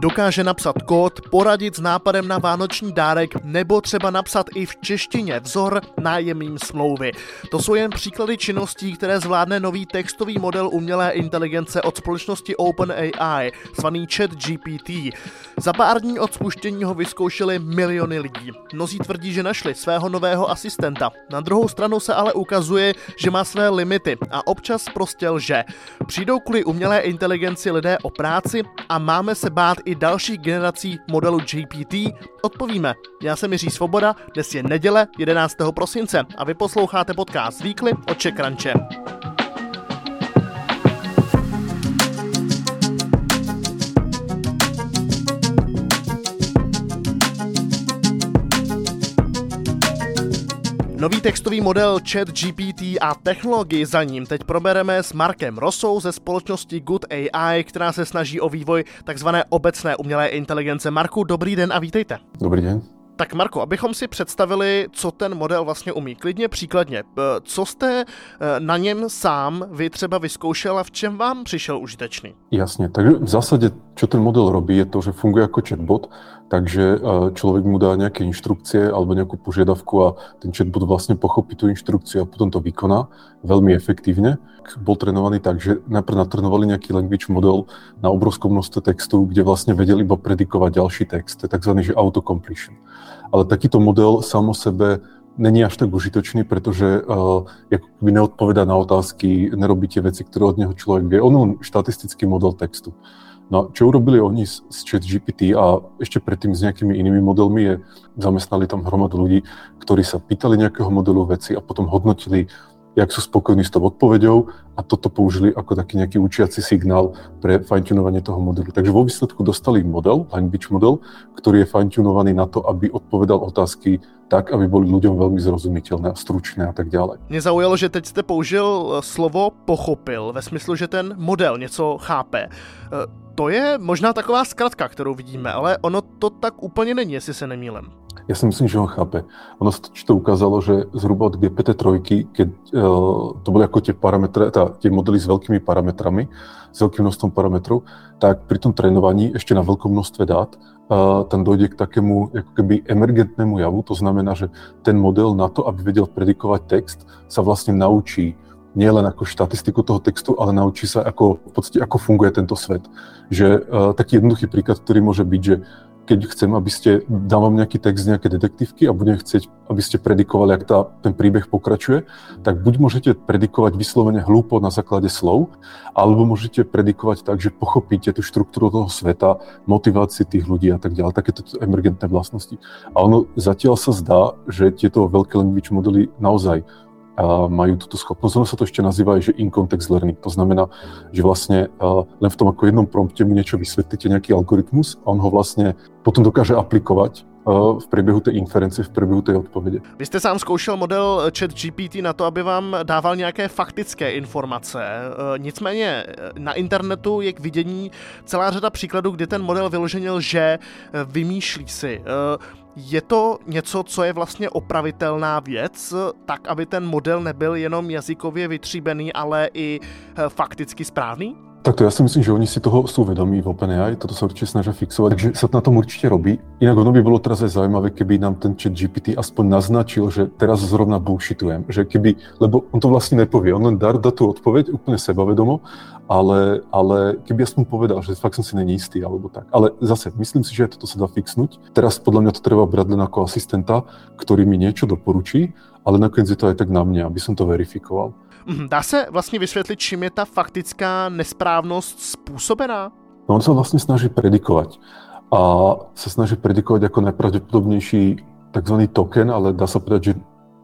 Dokáže napsat kód, poradit s nápadem na vánoční dárek nebo třeba napsat i v češtině vzor nájemním smlouvy. To jsou jen příklady činností, které zvládne nový textový model umělé inteligence od společnosti OpenAI, zvaný ChatGPT. Za pár dní od spuštění ho vyzkoušeli miliony lidí. Mnozí tvrdí, že našli svého nového asistenta. Na druhou stranu se ale ukazuje, že má své limity a občas prostě lže. Přijdou kvůli umělé inteligenci lidé o práci a máme se bát i dalších generací modelu GPT? Odpovíme. Já jsem Jiří Svoboda, dnes je neděle 11. prosince a vy posloucháte podcast Weekly od Czech Nový textový model ChatGPT a technologii za ním teď probereme s Markem Rosou ze společnosti Good AI, která se snaží o vývoj takzvané obecné umělé inteligence. Marku, dobrý den a vítejte. Dobrý den. Tak Marko, abychom si představili, co ten model vlastně umí, klidně příkladně, eh, co jste eh, na něm sám vy třeba vyzkoušel a v čem vám přišel užitečný? Jasně, takže v zásadě, co ten model robí, je to, že funguje jako chatbot, takže eh, člověk mu dá nějaké instrukcie alebo nějakou požiadavku a ten chatbot vlastně pochopí tu instrukci a potom to vykoná velmi efektivně. Byl trénovaný tak, že najprv natrénovali nějaký language model na obrovskom množstve textů, kde vlastně vedeli iba predikovat další text. Takzvaný že autocompletion. Ale takýto model sám o sebe není až tak užitočný, protože uh, jako by neodpovedá na otázky, nerobí tie veci, ktoré od neho človek vie. On je štatistický model textu. No čo urobili oni s, s ChatGPT a ešte predtým s nejakými inými modelmi je, zamestnali tam hromadu ľudí, ktorí sa pýtali nejakého modelu veci a potom hodnotili jak sú spokojní s tou odpoveďou a toto použili ako taký nejaký učiaci signál pre fine-tunovanie toho modelu. Takže vo výsledku dostali model, language model, ktorý je fine-tunovaný na to, aby odpovedal otázky tak, aby boli ľuďom veľmi zrozumiteľné a stručné a tak ďalej. Mě zaujalo, že teď jste použil eh, slovo pochopil, ve smyslu, že ten model něco chápe. Eh, to je možná taková zkratka, kterou vidíme, ale ono to tak úplně není, jestli se nemýlem. Ja si myslím, že ho chápe. Ono sa to ukázalo, že zhruba od GPT-3, keď uh, to boli ako tie parametre, tá, tie modely s veľkými parametrami, s veľkým množstvom parametrov, tak pri tom trénovaní ešte na veľkom množstve dát uh, tam dojde k takému ako keby emergentnému javu. To znamená, že ten model na to, aby vedel predikovať text, sa vlastne naučí nielen ako štatistiku toho textu, ale naučí sa, ako, v podstate, ako funguje tento svet. Že uh, taký jednoduchý príklad, ktorý môže byť, že keď chcem, aby ste, dám vám nejaký text nejaké detektívky a budem chcieť, aby ste predikovali, jak tá, ten príbeh pokračuje, tak buď môžete predikovať vyslovene hlúpo na základe slov, alebo môžete predikovať tak, že pochopíte tú štruktúru toho sveta, motivácii tých ľudí a tak ďalej, takéto emergentné vlastnosti. A ono zatiaľ sa zdá, že tieto veľké language modely naozaj majú túto schopnosť. Ono sa to ešte nazýva aj, že in-context learning. To znamená, že vlastne len v tom ako jednom prompte mu niečo vysvetlíte, nejaký algoritmus a on ho vlastne potom dokáže aplikovať v průběhu té inference, v průběhu té odpovědi. Vy jste sám zkoušel model chat GPT na to, aby vám dával nějaké faktické informace. Nicméně na internetu je k vidění celá řada příkladů, kdy ten model vyloženil, že vymýšlí si. Je to něco, co je vlastně opravitelná věc, tak aby ten model nebyl jenom jazykově vytříbený, ale i eh, fakticky správný? Tak to já si myslím, že oni si toho jsou vědomí v OpenAI, toto se určitě snaží fixovat, takže se na tom určitě robí. Jinak ono by bylo teraz aj zaujímavé, keby nám ten chat GPT aspoň naznačil, že teraz zrovna bullshitujem, že keby, lebo on to vlastně nepovie, on dá, dá tu odpověď úplně sebavedomo, ale, ale keby aspoň povedal, že fakt som si není istý, alebo tak. Ale zase, myslím si, že toto sa dá fixnúť. Teraz podľa mňa to treba brať len ako asistenta, ktorý mi niečo doporučí, ale nakoniec je to aj tak na mne, aby som to verifikoval. Mhm, dá se vlastně vysvětlit, čím je ta faktická nesprávnost způsobená? No on sa vlastne snaží predikovať. A sa snaží predikovať ako najpravdepodobnejší tzv. token, ale dá sa povedať, že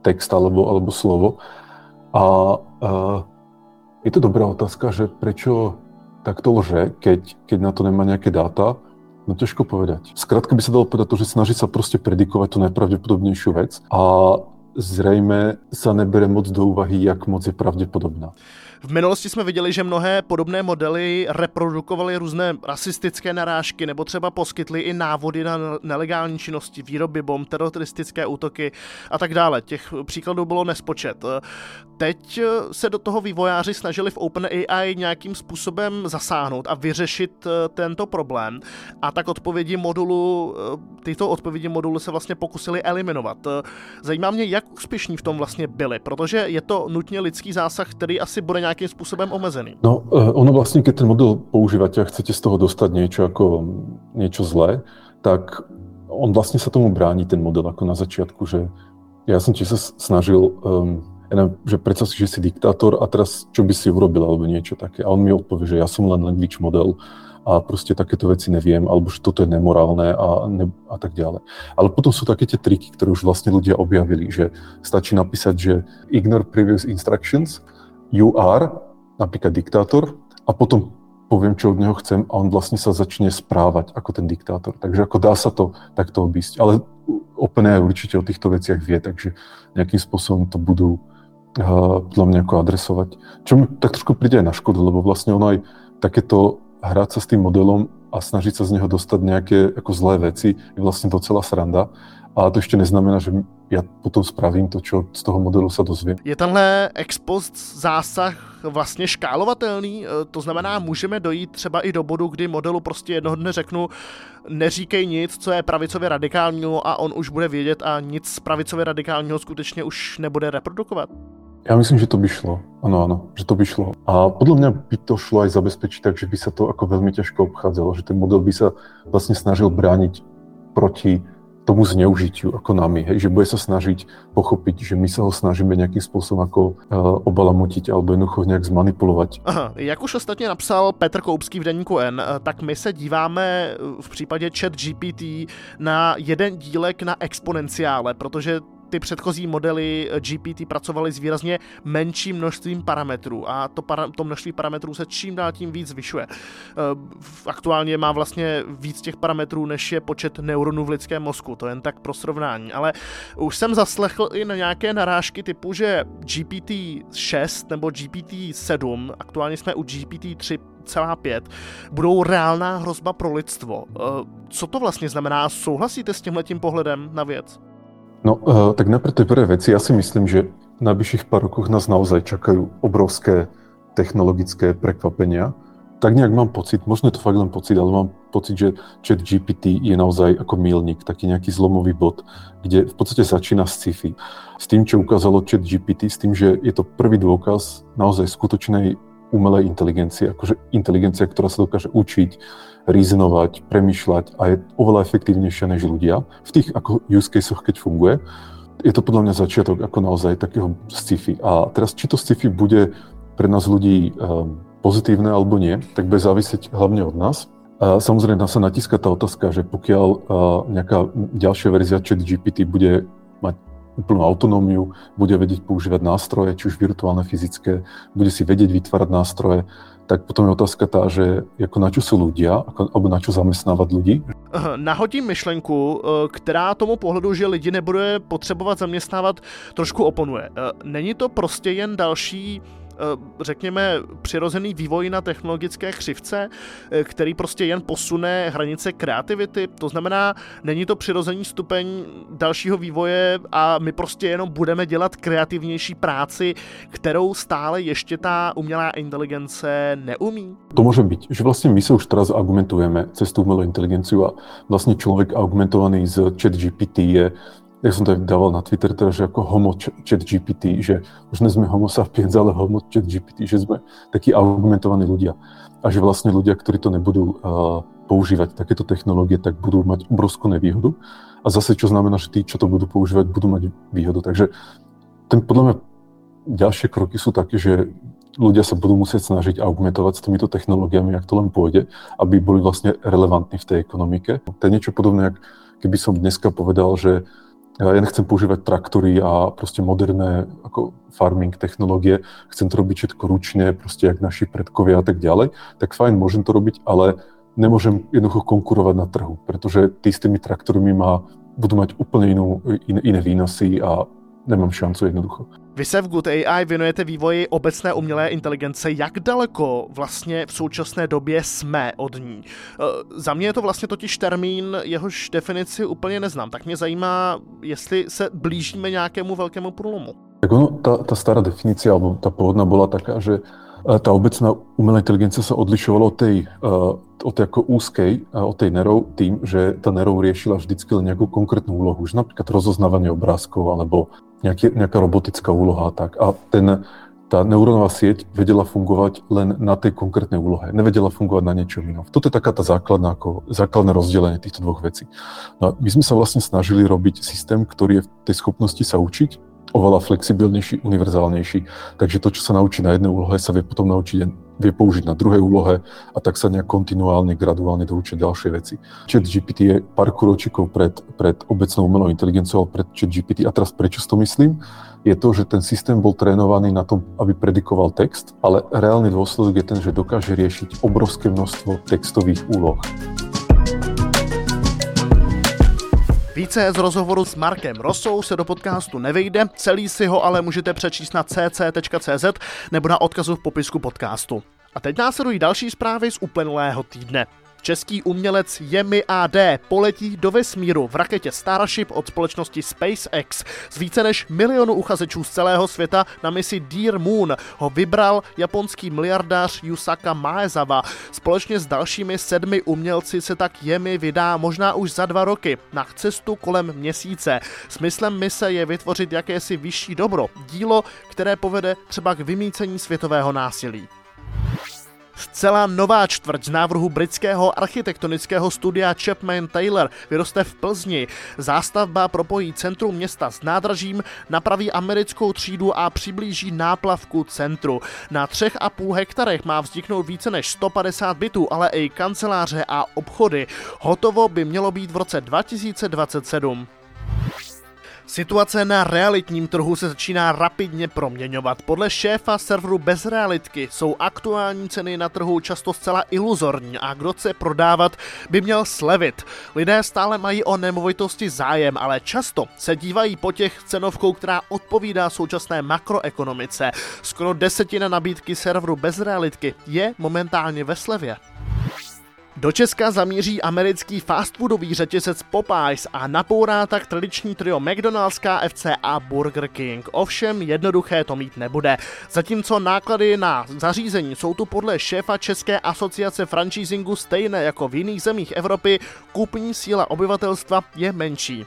text alebo, alebo slovo. A, a je to dobrá otázka, že prečo takto lže, keď, keď na to nemá nejaké dáta. No ťažko povedať. Skrátka by sa dalo povedať to, že snaží sa proste predikovať tú najpravdepodobnejšiu vec a zrejme sa nebere moc do úvahy, jak moc je pravděpodobná. V minulosti jsme viděli, že mnohé podobné modely reprodukovaly různé rasistické narážky nebo třeba poskytly i návody na nelegální činnosti, výroby bomb, teroristické útoky a tak dále. Těch příkladů bylo nespočet. Teď se do toho vývojáři snažili v OpenAI nějakým způsobem zasáhnout a vyřešit eh, tento problém a tak odpovědi modulu, eh, tyto odpovědi modulu se vlastně pokusili eliminovat. Zajímá mě, jak úspěšní v tom vlastně byli, protože je to nutně lidský zásah, který asi bude nějakým způsobem omezený. No, eh, ono vlastně, keď ten model používate a chcete z toho dostať niečo ako niečo zlé, tak on vlastně sa tomu brání, ten model, ako na začiatku, že ja som ti sa snažil, um, že predstav si, že si diktátor a teraz čo by si urobil, alebo niečo také. A on mi odpovie, že ja som len language model a proste takéto veci neviem, alebo že toto je nemorálne a, ne, a tak ďalej. Ale potom sú také tie triky, ktoré už vlastne ľudia objavili, že stačí napísať, že ignore previous instructions, you are, napríklad diktátor, a potom poviem, čo od neho chcem a on vlastne sa začne správať ako ten diktátor. Takže ako dá sa to takto obísť. Ale OpenAI určite o týchto veciach vie, takže nejakým spôsobom to budú uh, podľa mňa ako adresovať. Čo mi tak trošku príde aj na škodu, lebo vlastne ono aj takéto hrať sa s tým modelom a snažiť sa z neho dostať nejaké ako zlé veci je vlastne docela sranda. A to ještě neznamená, že já potom spravím to, čo z toho modelu se dozvím. Je tenhle ex post zásah vlastně škálovatelný? E, to znamená, můžeme dojít třeba i do bodu, kdy modelu prostě jednoho dne řeknu, neříkej nic, co je pravicově radikálního a on už bude vědět a nic z pravicově radikálního skutečně už nebude reprodukovat? Ja myslím, že to by šlo. Áno, áno, že to by šlo. A podľa mňa by to šlo aj zabezpečiť tak, že by sa to ako veľmi ťažko obchádzalo, že ten model by sa vlastne snažil brániť proti tomu zneužitiu ako nami, hej, že bude sa snažiť pochopiť, že my sa ho snažíme nejakým spôsobom ako uh, obalamutiť alebo jednoducho nejak zmanipulovať. Aha, jak už ostatně napsal Petr Koupský v Deníku N, eh, tak my se díváme eh, v případě chat GPT na jeden dílek na exponenciále, protože ty předchozí modely eh, GPT pracovaly s výrazně menším množstvím parametrů a to, para, to množství parametrů se čím dál tím víc zvyšuje. Eh, aktuálně má vlastně víc těch parametrů, než je počet neuronů v lidském mozku, to jen tak pro srovnání. Ale už jsem zaslechl i na nějaké narážky typu, že GPT-6 nebo GPT-7, aktuálně jsme u GPT-3 celá pět, budou reálná hrozba pro lidstvo. Eh, co to vlastně znamená? Souhlasíte s tímhletím pohledem na věc? No, uh, tak najprv tie prvé veci. Ja si myslím, že v najbližších pár rokoch nás naozaj čakajú obrovské technologické prekvapenia. Tak nejak mám pocit, možno je to fakt len pocit, ale mám pocit, že chat GPT je naozaj ako milník, taký nejaký zlomový bod, kde v podstate začína sci-fi. S tým, čo ukázalo chat GPT, s tým, že je to prvý dôkaz naozaj skutočnej umelej inteligencie, akože inteligencia, ktorá sa dokáže učiť, reasonovať, premýšľať a je oveľa efektívnejšia než ľudia v tých ako use caseoch, keď funguje. Je to podľa mňa začiatok ako naozaj takého sci-fi. A teraz, či to sci-fi bude pre nás ľudí um, pozitívne alebo nie, tak bude závisieť hlavne od nás. A samozrejme, nás sa natíska tá otázka, že pokiaľ nejaká ďalšia verzia chat GPT bude mať úplnú autonómiu, bude vedieť používať nástroje, či už virtuálne, fyzické, bude si vedieť vytvárať nástroje, tak potom je otázka tá, že jako na čo sú ľudia, ako, alebo na čo zamestnávat lidi. Nahodím myšlenku, eh, která tomu pohledu, že lidi nebude potřebovat zaměstnávat, trošku oponuje. Eh, není to prostě jen další Eh, řekněme, přirozený vývoj na technologické křivce, eh, který prostě jen posune hranice kreativity. To znamená, není to přirozený stupeň dalšího vývoje a my prostě jenom budeme dělat kreativnější práci, kterou stále ještě ta umělá inteligence neumí. To může být, že vlastně my se už teraz argumentujeme cez tú umelú inteligenciu a vlastně člověk argumentovaný z chat GPT je jak som to dával na Twitter, teda, že ako homo chat GPT, že už nie sme homo sapiens, ale homo chat GPT, že sme takí argumentovaní ľudia. A že vlastne ľudia, ktorí to nebudú uh, používať takéto technológie, tak budú mať obrovskú nevýhodu. A zase, čo znamená, že tí, čo to budú používať, budú mať výhodu. Takže ten, podľa mňa ďalšie kroky sú také, že ľudia sa budú musieť snažiť argumentovať s týmito technológiami, ak to len pôjde, aby boli vlastne relevantní v tej ekonomike. To je niečo podobné, jak keby som dneska povedal, že ja nechcem používať traktory a proste moderné ako farming technológie, chcem to robiť všetko ručne, proste jak naši predkovia a tak ďalej, tak fajn, môžem to robiť, ale nemôžem jednoducho konkurovať na trhu, pretože tí s tými traktormi má, budú mať úplne inú, in, iné výnosy a nemám šancu jednoducho. Vy se v Good AI věnujete vývoji obecné umělé inteligence. Jak daleko vlastně v současné době jsme od ní? E, za mě je to vlastně totiž termín, jehož definici úplně neznám. Tak mě zajímá, jestli se blížíme nějakému velkému průlomu. Tak ono, ta, ta stará definice, alebo ta pôvodná byla taká, že e, tá obecná umelá inteligencia sa odlišovala od tej, e, od tej ako úzkej, od tej nerov tým, že tá nerov riešila vždycky len nejakú konkrétnu úlohu, že napríklad rozoznávanie obrázkov alebo nejaký, nejaká robotická úloha tak. A ten, tá neurónová sieť vedela fungovať len na tej konkrétnej úlohe. Nevedela fungovať na niečom inom. Toto je taká tá základná, ako, základné rozdelenie týchto dvoch vecí. No my sme sa vlastne snažili robiť systém, ktorý je v tej schopnosti sa učiť, oveľa flexibilnejší, univerzálnejší. Takže to, čo sa naučí na jednej úlohe, sa vie potom naučiť, vie použiť na druhej úlohe a tak sa nejak kontinuálne, graduálne doučiť ďalšie veci. Chat GPT je pár kročíkov pred, pred obecnou umelou inteligenciou, pred Chat GPT. A teraz prečo to myslím? Je to, že ten systém bol trénovaný na tom, aby predikoval text, ale reálny dôsledok je ten, že dokáže riešiť obrovské množstvo textových úloh. Více z rozhovoru s Markem Rosou se do podcastu nevejde, celý si ho ale můžete přečíst na cc.cz nebo na odkazu v popisku podcastu. A teď následují další zprávy z uplynulého týdne. Český umělec Jemi AD poletí do vesmíru v raketě Starship od společnosti SpaceX. Z více než milionu uchazečů z celého světa na misi Dear Moon ho vybral japonský miliardář Yusaka Maezawa. Společně s dalšími sedmi umělci se tak Jemi vydá možná už za dva roky na cestu kolem měsíce. Smyslem mise je vytvořit jakési vyšší dobro, dílo, které povede třeba k vymícení světového násilí. Zcela nová čtvrť z návrhu britského architektonického studia Chapman Taylor vyroste v Plzni. Zástavba propojí centrum města s nádražím, napraví americkou třídu a přiblíží náplavku centru. Na třech a půl hektarech má vzniknout více než 150 bytů, ale i kanceláře a obchody. Hotovo by mělo být v roce 2027. Situace na realitním trhu se začíná rapidně proměňovat. Podle šéfa serveru bez realitky jsou aktuální ceny na trhu často zcela iluzorní a kdo chce prodávat, by měl slevit. Lidé stále mají o nemovitosti zájem, ale často se dívají po těch cenovkou, která odpovídá současné makroekonomice. Skoro desetina nabídky serveru bez realitky je momentálně ve slevě. Do Česka zamíří americký fast foodový řetězec Popeyes a napourá tak tradiční trio McDonald's, KFC a Burger King. Ovšem jednoduché to mít nebude. Zatímco náklady na zařízení jsou tu podle šéfa České asociace franchisingu stejné jako v jiných zemích Evropy, kupní síla obyvatelstva je menší.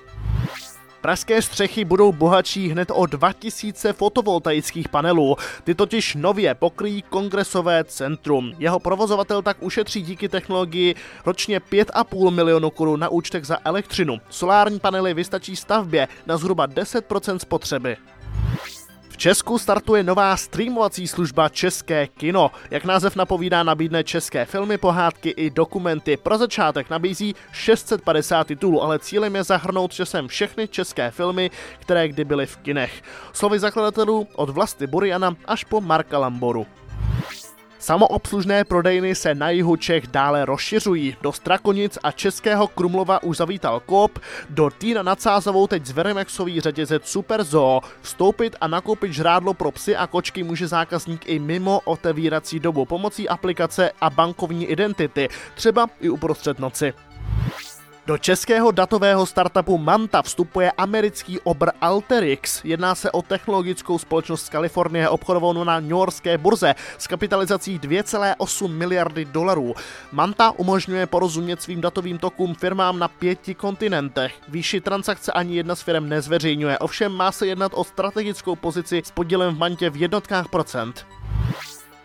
Pražské střechy budou bohatší hned o 2000 fotovoltaických panelů. Ty totiž nově pokryjí kongresové centrum. Jeho provozovatel tak ušetří díky technologii ročně 5,5 milionu korun na účtech za elektřinu. Solární panely vystačí stavbě na zhruba 10% spotřeby. Česku startuje nová streamovací služba České kino. Jak název napovídá, nabídne české filmy, pohádky i dokumenty. Pro začátek nabízí 650 titulů, ale cílem je zahrnout časem všechny české filmy, které kdy byly v kinech. Slovy zakladatelů od Vlasty Buriana až po Marka Lamboru. Samoobslužné prodejny se na jihu Čech dále rozšiřují. Do Strakonic a Českého Krumlova už zavítal Kop, do Týna nad Sázovou teď zverimexový řetězec Super Zoo. Vstoupit a nakoupit žrádlo pro psy a kočky může zákazník i mimo otevírací dobu pomocí aplikace a bankovní identity, třeba i uprostřed noci. Do českého datového startupu Manta vstupuje americký obr Alterix. Jedná se o technologickou společnost z Kalifornie obchodovanou na New Yorkské burze s kapitalizací 2,8 miliardy dolarů. Manta umožňuje porozumět svým datovým tokům firmám na pěti kontinentech. Výši transakce ani jedna z firm nezveřejňuje, ovšem má se jednat o strategickou pozici s podílem v Mantě v jednotkách procent.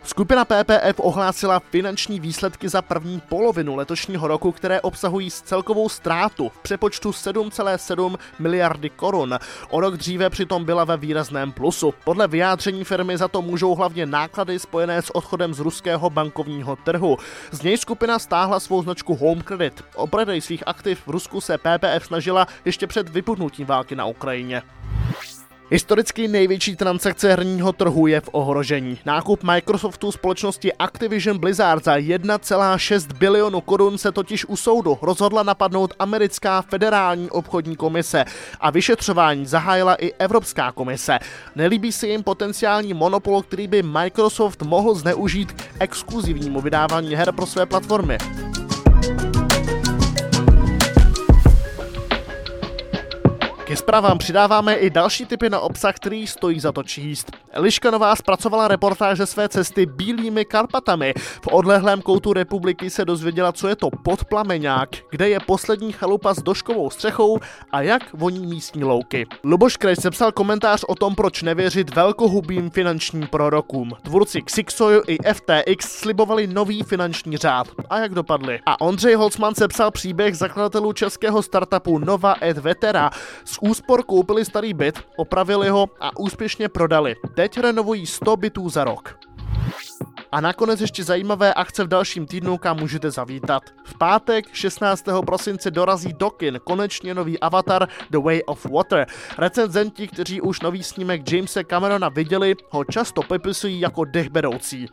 Skupina PPF ohlásila finanční výsledky za první polovinu letošního roku, které obsahují celkovou ztrátu v přepočtu 7,7 miliardy korun. O rok dříve přitom byla ve výrazném plusu. Podle vyjádření firmy za to můžou hlavně náklady spojené s odchodem z ruského bankovního trhu. Z něj skupina stáhla svou značku Home Credit. O prodej svých aktiv v Rusku se PPF snažila ještě před vypuknutím války na Ukrajině. Historicky největší transakce herního trhu je v ohrožení. Nákup Microsoftu společnosti Activision Blizzard za 1,6 bilionu korun se totiž u soudu rozhodla napadnout americká federální obchodní komise a vyšetřování zahájila i Evropská komise. Nelíbí se jim potenciální monopol, který by Microsoft mohl zneužít k exkluzivnímu vydávání her pro své platformy. Ke zprávám přidáváme i další typy na obsah, který stojí za to číst. Eliška Nová zpracovala reportáž ze své cesty Bílými Karpatami. V odlehlém koutu republiky se dozvěděla, co je to podplameňák, kde je poslední chalupa s doškovou střechou a jak voní místní louky. Luboš Krejč sepsal komentář o tom, proč nevěřit velkohubým finančním prorokům. Tvůrci Xixoju i FTX slibovali nový finanční řád. A jak dopadli? A Ondřej Holzman sepsal příběh zakladatelů českého startupu Nova et Vetera. Z úspor koupili starý byt, opravili ho a úspěšně prodali. Teď renovují 100 bytů za rok. A nakonec ještě zajímavé akce v dalším týdnu, kam můžete zavítat. V pátek 16. prosince dorazí do kin konečně nový avatar The Way of Water. Recenzenti, kteří už nový snímek Jamesa Camerona viděli, ho často popisují jako dechberoucí.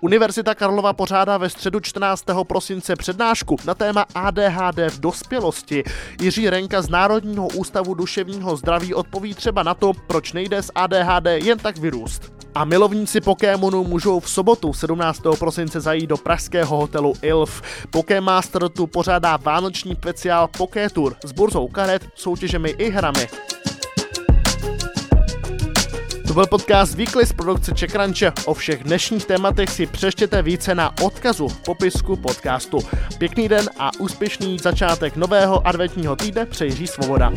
Univerzita Karlova pořádá ve středu 14. prosince přednášku na téma ADHD v dospělosti. Jiří Renka z Národního ústavu duševního zdraví odpoví třeba na to, proč nejde z ADHD jen tak vyrůst. A milovníci Pokémonu můžou v sobotu 17. prosince zajít do pražského hotelu ILF. Pokémaster tu pořádá vánoční speciál Pokétour s burzou karet, soutěžemi i hrami. To byl podcast Weekly z produkce Čekranče. O všech dnešních tématech si přeštěte více na odkazu v popisku podcastu. Pěkný den a úspěšný začátek nového adventního týdne přeji Svoboda.